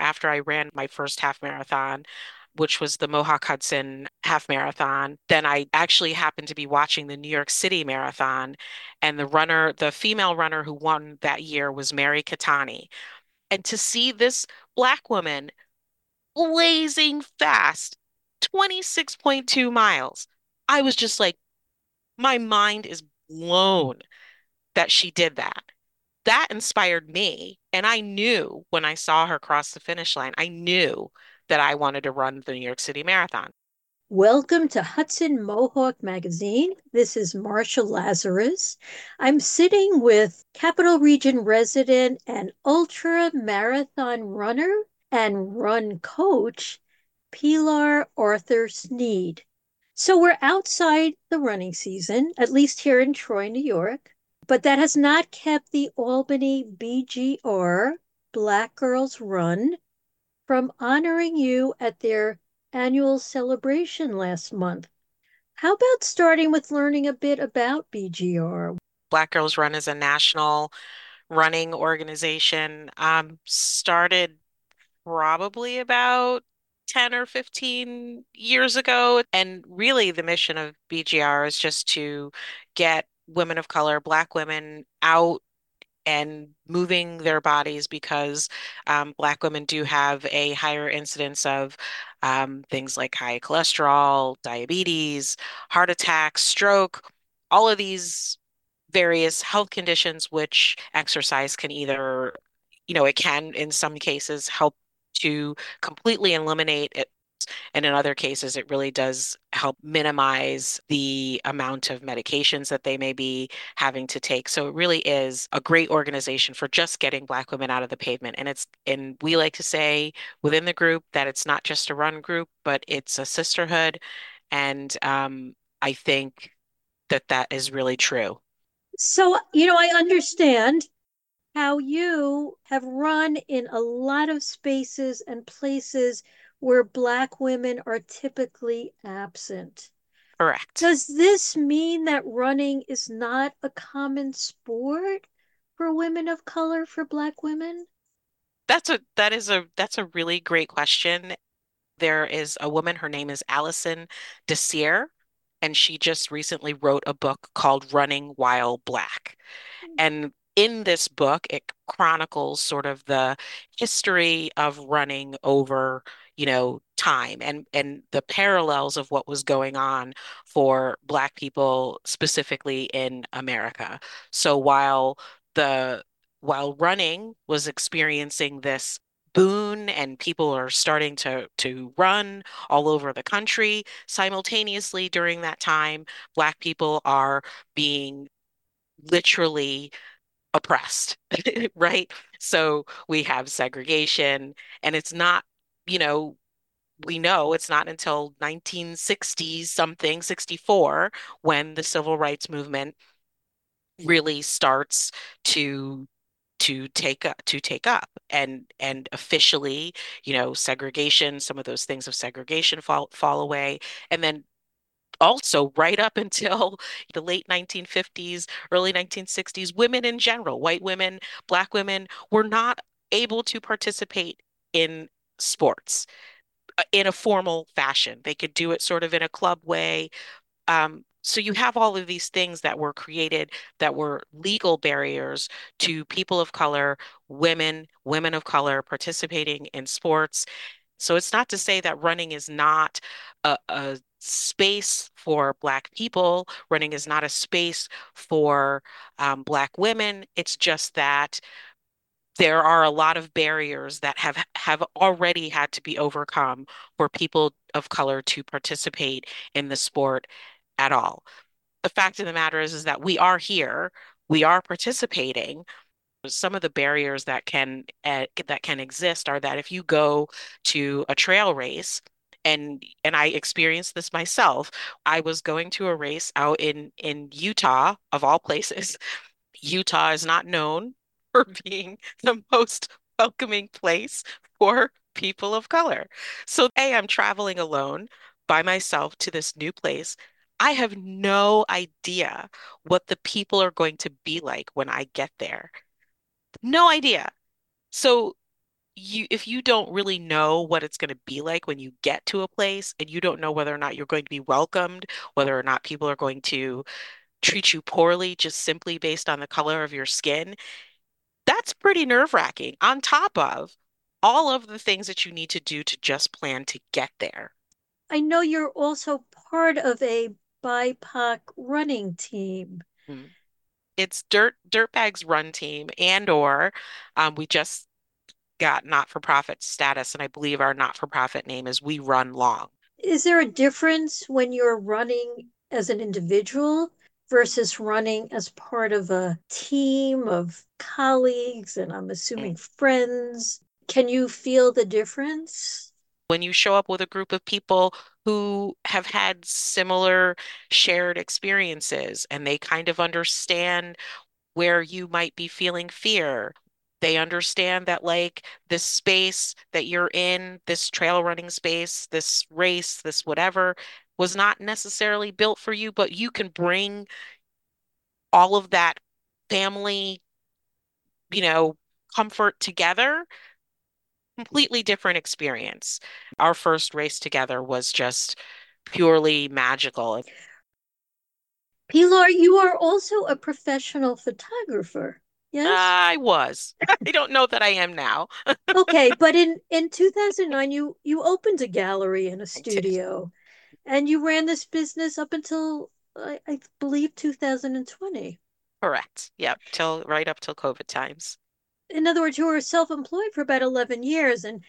after I ran my first half marathon, which was the Mohawk Hudson half marathon. Then I actually happened to be watching the New York City marathon, and the runner, the female runner who won that year was Mary Keitany. And to see this black woman blazing fast, 26.2 miles, I was just like, my mind is blown that she did that. That inspired me. And I knew when I saw her cross the finish line, I knew that I wanted to run the New York City Marathon. Welcome to Hudson Mohawk Magazine. This is Marsha Lazarus. I'm sitting with Capital Region resident and ultra marathon runner and run coach, Pilar Arthur Snead. So we're outside the running season, at least here in Troy, New York, but that has not kept the Albany BGR Black Girls Run from honoring you at their annual celebration last month. How about starting with learning a bit about BGR? Black Girls Run is a national running organization. Um, started probably about 10 or 15 years ago. And really, the mission of BGR is just to get women of color, Black women, out and moving their bodies because um, Black women do have a higher incidence of um, things like high cholesterol, diabetes, heart attacks, stroke, all of these various health conditions, which exercise can either, you know, it can in some cases help to completely eliminate it. And in other cases, it really does help minimize the amount of medications that they may be having to take. So it really is a great organization for just getting Black women out of the pavement. And it's, and we like to say within the group that it's not just a run group, but it's a sisterhood. And um, I think that that is really true. So, you know, I understand how you have run in a lot of spaces and places where Black women are typically absent. Correct. Does this mean that running is not a common sport for women of color, for Black women? That's a that is a that's a really great question. There is a woman, her name is Alison Désir, and she just recently wrote a book called Running While Black. Hmm. And in this book, it chronicles sort of the history of running over, you know, time and and the parallels of what was going on for Black people specifically in America. So while the while running was experiencing this boon and people are starting to to run all over the country simultaneously during that time black people are being literally oppressed, right? So we have segregation, and it's not, you know, we know it's not until 1960s something, 64, when the civil rights movement really starts to to take up to take up and and officially you know segregation some of those things of segregation fall fall away and then also right up until the late 1950s, early 1960s, women in general, white women, black women, were not able to participate in sports uh, in a formal fashion. They could do it sort of in a club way. Um, so you have all of these things that were created that were legal barriers to people of color, women, women of color participating in sports. So it's not to say that running is not a, a space for Black people. Running is not a space for um, Black women. It's just that there are a lot of barriers that have have already had to be overcome for people of color to participate in the sport at all. The fact of the matter is, is that we are here, we are participating, some of the barriers that can uh, that can exist are that if you go to a trail race and and I experienced this myself. I was going to a race out in in Utah of all places. Utah is not known for being the most welcoming place for people of color. So, A, I'm traveling alone by myself to this new place. I have no idea what the people are going to be like when I get there. No idea. So you if you don't really know what it's going to be like when you get to a place and you don't know whether or not you're going to be welcomed, whether or not people are going to treat you poorly just simply based on the color of your skin, that's pretty nerve-wracking on top of all of the things that you need to do to just plan to get there. I know you're also part of a BIPOC running team. Mm. It's Dirt Dirtbags Run Team and or um, we just got not-for-profit status and I believe our not-for-profit name is We Run Long. Is there a difference when you're running as an individual versus running as part of a team of colleagues and I'm assuming Mm. friends? Can you feel the difference? When you show up with a group of people who have had similar shared experiences and they kind of understand where you might be feeling fear. They understand that, like, this space that you're in, this trail running space, this race, this whatever, was not necessarily built for you, but you can bring all of that family, you know, comfort together. Completely different experience. Our first race together was just purely magical. Pilar, you are also a professional photographer. Yes? I was. I don't know that I am now. Okay, but in in 2009 you you opened a gallery and a studio and you ran this business up until I, I believe 2020. Correct. Yep. Till right up till COVID times. In other words, you were self-employed for about 11 years and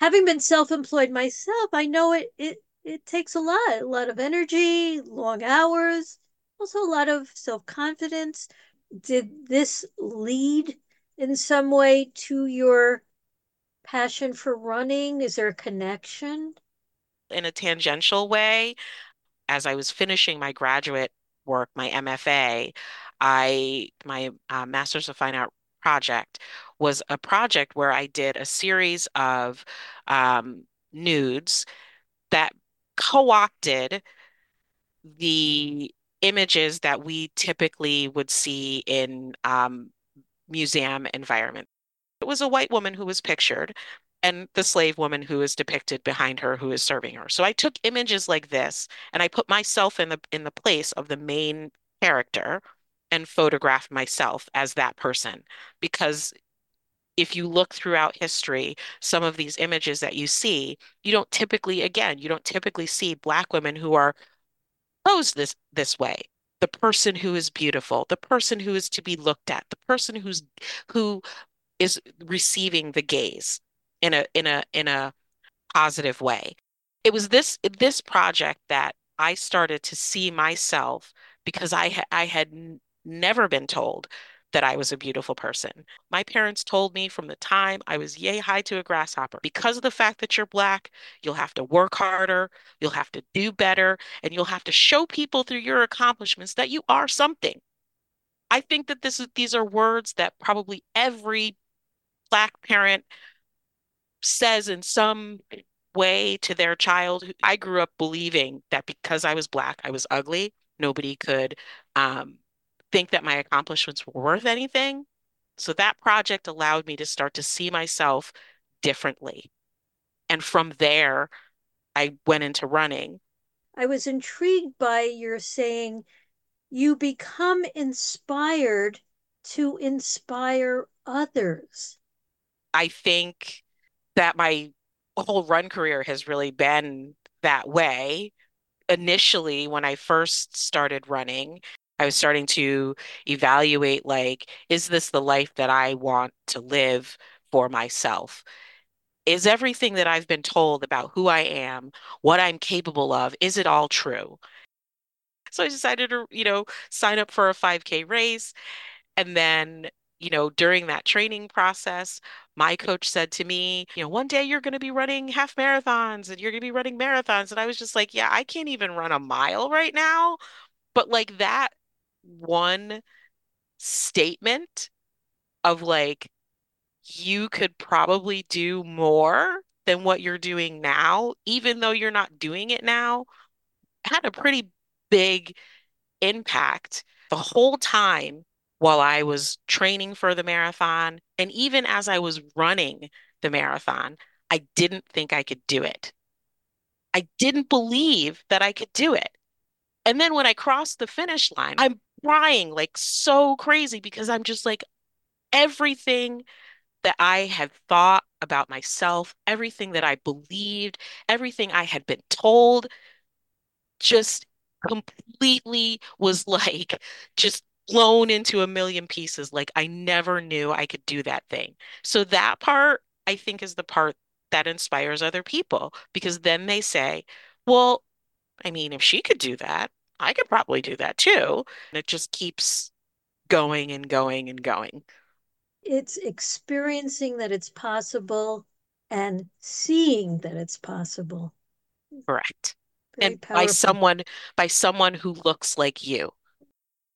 having been self-employed myself, I know it it it takes a lot, a lot of energy, long hours, also a lot of self-confidence. Did this lead in some way to your passion for running? Is there a connection? In a tangential way, as I was finishing my graduate work, my MFA, I my uh, Master's of Fine Art project was a project where I did a series of um, nudes that co-opted the images that we typically would see in um, museum environments. It was a white woman who was pictured and the slave woman who is depicted behind her who is serving her. So I took images like this and I put myself in the in the place of the main character and photographed myself as that person because if you look throughout history, some of these images that you see, you don't typically, again, you don't typically see Black women who are posed this this way. The person who is beautiful, the person who is to be looked at, the person who's who is receiving the gaze in a in a in a positive way. It was this this project that I started to see myself because I I had never been told that I was a beautiful person. My parents told me from the time I was yay high to a grasshopper, because of the fact that you're Black, you'll have to work harder, you'll have to do better, and you'll have to show people through your accomplishments that you are something. I think that this is these are words that probably every Black parent says in some way to their child. I grew up believing that because I was Black, I was ugly. Nobody could um, think that my accomplishments were worth anything. So that project allowed me to start to see myself differently. And from there, I went into running. I was intrigued by your saying you become inspired to inspire others. I think that my whole run career has really been that way. Initially, when I first started running, I was starting to evaluate like, is this the life that I want to live for myself? Is everything that I've been told about who I am, what I'm capable of, is it all true? So I decided to, you know, sign up for a 5K race. And then, you know, during that training process, my coach said to me, you know, one day you're going to be running half marathons and you're going to be running marathons. And I was just like, yeah, I can't even run a mile right now. But like that one statement of like, you could probably do more than what you're doing now, even though you're not doing it now, had a pretty big impact the whole time while I was training for the marathon. And even as I was running the marathon, I didn't think I could do it. I didn't believe that I could do it. And then when I crossed the finish line, I'm crying like so crazy because I'm just like, everything that I had thought about myself, everything that I believed, everything I had been told just completely was like just blown into a million pieces. Like I never knew I could do that thing. So that part, I think, is the part that inspires other people because then they say, well, I mean, if she could do that, I could probably do that too. And it just keeps going and going and going. It's experiencing that it's possible and seeing that it's possible. Correct. Very And by someone by someone who looks like you.